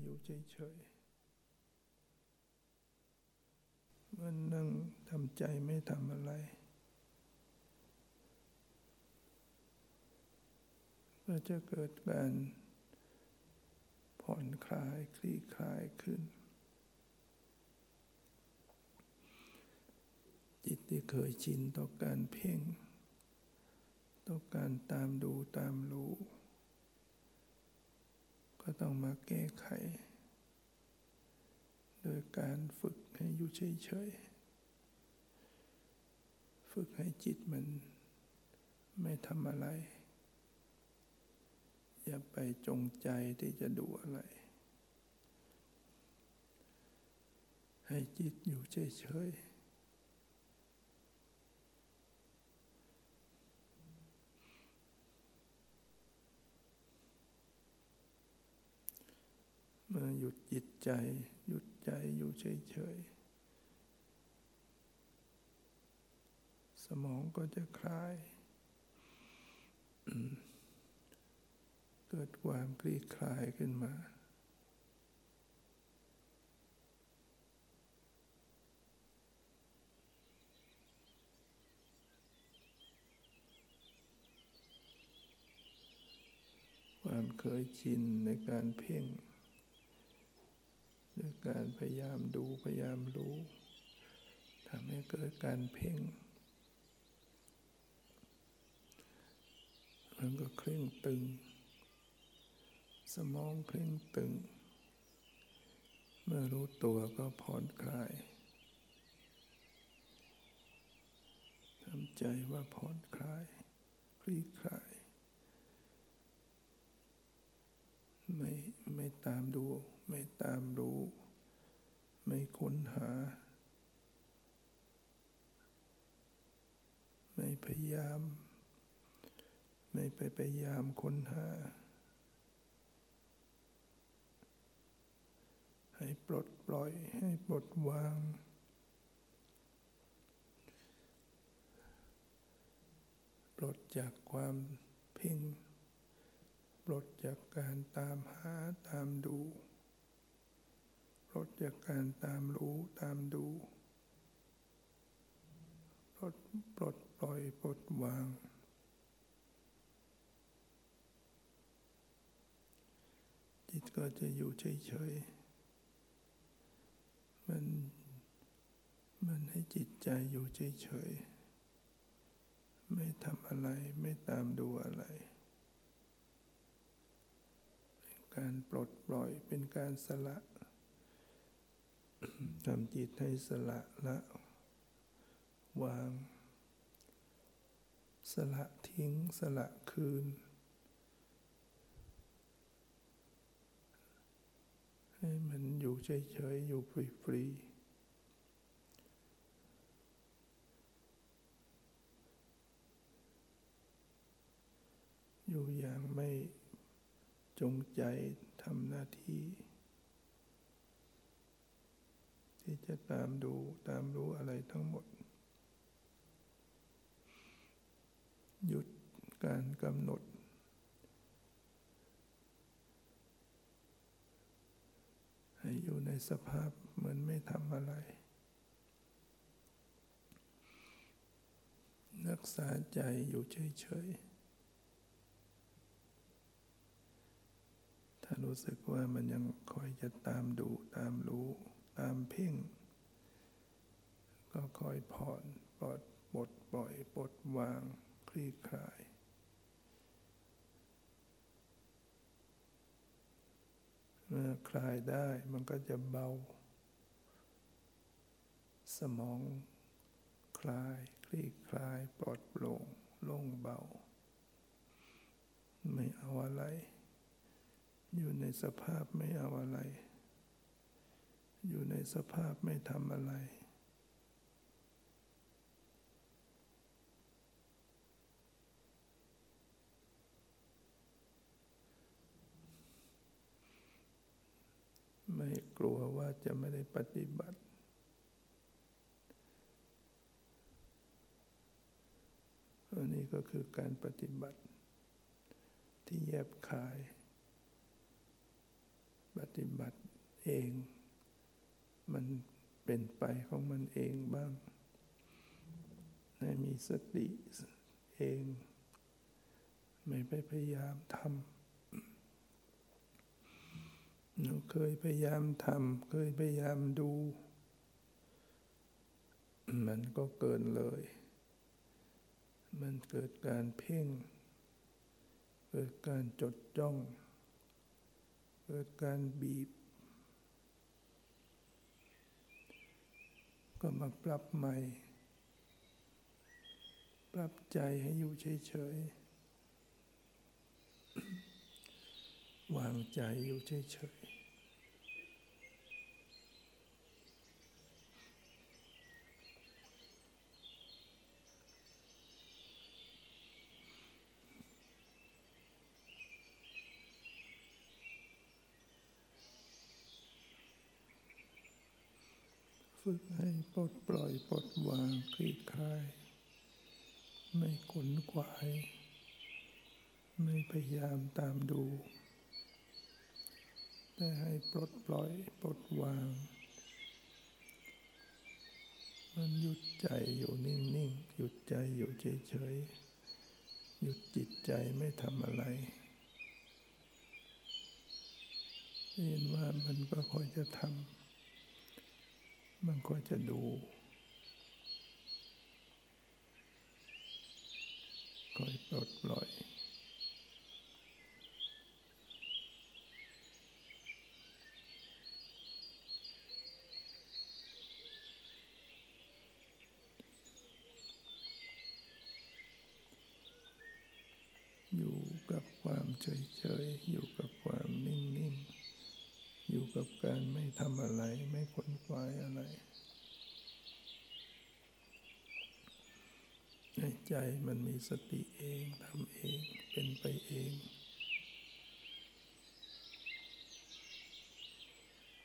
อยู่เฉยๆมันนั่งทำใจไม่ทำอะไร ก็จะเกิดการผ่อนคลายคลี่คลายขึ้น จิตที่เคยชินต่อการเพ่ง ต่อการตามดูตามรู้ ก็ต้องมาแก้ไข โดยการฝึกให้อยู่เฉยๆ ฝึกให้จิตมันไม่ทำอะไร อย่าไปจงใจที่จะดูอะไร ให้จิตอยู่เฉยๆ มื่อหยุดจิตใจ หยุดใจอยู่เฉยๆ สมองก็จะคลาย เกิดความคลี่คลายขึ้นมาความเคยชินในการเพ่ง ด้วยการพยายามดูพยายามรู้ทำให้เกิดการเพ่ง มันก็เคร่งตึง สมองเคร่งตึง เมื่อรู้ตัวก็ผ่อนคลายทำใจว่าผ่อนคลายคลี่คลาย ไม่ไม่ ตามดู ไม่ตามรู้ ไม่ค้นหา ไม่พยายาม ไม่ไปพยายามค้นหา ให้ปลดปล่อยให้ปลดวาง ปลดจากความเพ่ง ปลดจากการตามหาตามดู ปลดจากการตามรู้ตามดู ปลดปลดปล่อยปลดวาง จิตก็จะอยู่เฉยๆ มัน มันให้จิตใจอยู่เฉยๆ ไม่ทำอะไรไม่ตามดูอะไร เป็น การปลดปล่อยเป็นการสละทำจิตให้สละละ วาง สละทิ้ง สละคืน ให้มันอยู่เฉยๆ อยู่ฟรีๆอยู่อย่างไม่ จงใจทำหน้าที่ ที่จะตามดูตามรู้อะไรทั้งหมด หยุดการกำหนด ให้อยู่ในสภาพเหมือนไม่ทำอะไรรักษาใจอยู่เฉยๆ ถ้ารู้สึกว่ามันยังคอยจะตามดูตามรู้ ตามเพ่ง ก็คอยผ่อนปลดปลดปล่อยปลดวางคลี่คลายเมื่อคลายได้มันก็จะเบา สมองคลายคลี่คลายปลอดโปร่งโล่งเบา ไม่เอาอะไร อยู่ในสภาพไม่เอาอะไร อยู่ในสภาพไม่ทำอะไร ไม่กลัวว่าจะไม่ได้ปฏิบัติอันนี้ก็คือการปฏิบัติที่แยบคาย ปฏิบัติเอง มันเป็นไปของมันเองบ้างให้มีสติเอง ไม่ไปพยายามทำเราเคยพยายามทำเคยพยายามดู มันก็เกินเลย มันเกิดการเพ่ง เกิดการจดจ้อง เกิดการบีบ ก็มาปรับใหม่ ปรับใจให้อยู่เฉยๆ วางใจอยู่เฉยๆ ฝึกให้ปลดปล่อยปลดวางคลี่คลาย ไม่ขนขวาย ไม่พยายามตามดู แต่ให้ปลดปล่อยปลดวาง มันหยุดใจอยู่นิ่งๆ หยุดใจอยู่เฉยๆ หยุดจิตใจไม่ทำอะไรเห็นว่ามันก็คอยจะทำ มันก็จะดูคอยปลดปล่อย อยู่กับความเฉยๆ อยู่กับความนิ่งๆ อยู่กับการไม่ทำอะไรไม่ขนขวายอะไรในใจมันมีสติเองทำเองเป็นไปเอง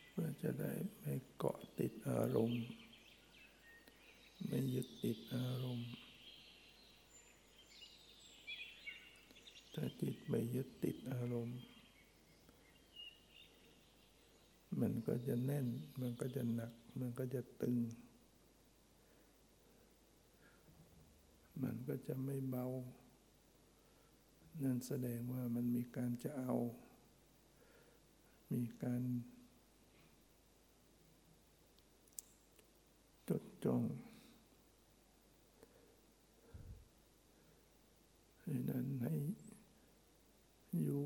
เพื่อจะได้ไม่เกาะติดอารมณ์ ไม่ยึดติดอารมณ์ ถ้าจิตไม่ยึดติดอารมณ์ มันก็จะแน่น มันก็จะหนัก มันก็จะตึง มันก็จะไม่เบา นั่นแสดงว่ามันมีการจะเอา มีการจดจ้องนั้นให้อยู่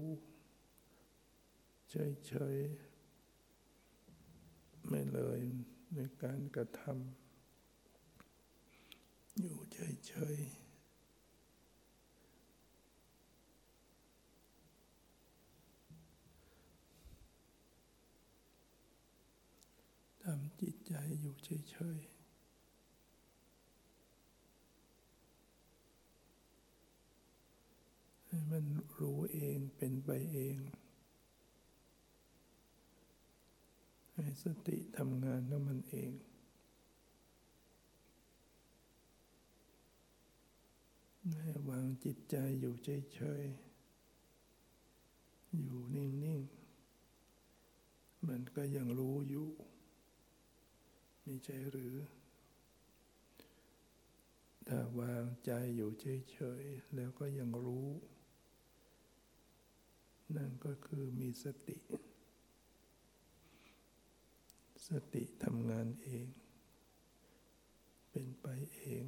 เฉยๆ ไม่เลยในการกระทำอยู่เฉยๆทำจิตใจอยู่เฉยๆให้มันรู้เองเป็นไปเอง ให้สติทำงานของมันเองให้วางจิตใจอยู่เฉยๆ อยู่นิ่งๆ มันก็ยังรู้อยู่ไม่ใช่หรือ ถ้าวางใจอยู่เฉยๆ แล้วก็ยังรู้ นั่นก็คือมีสติ สติทำงานเอง เป็นไปเอง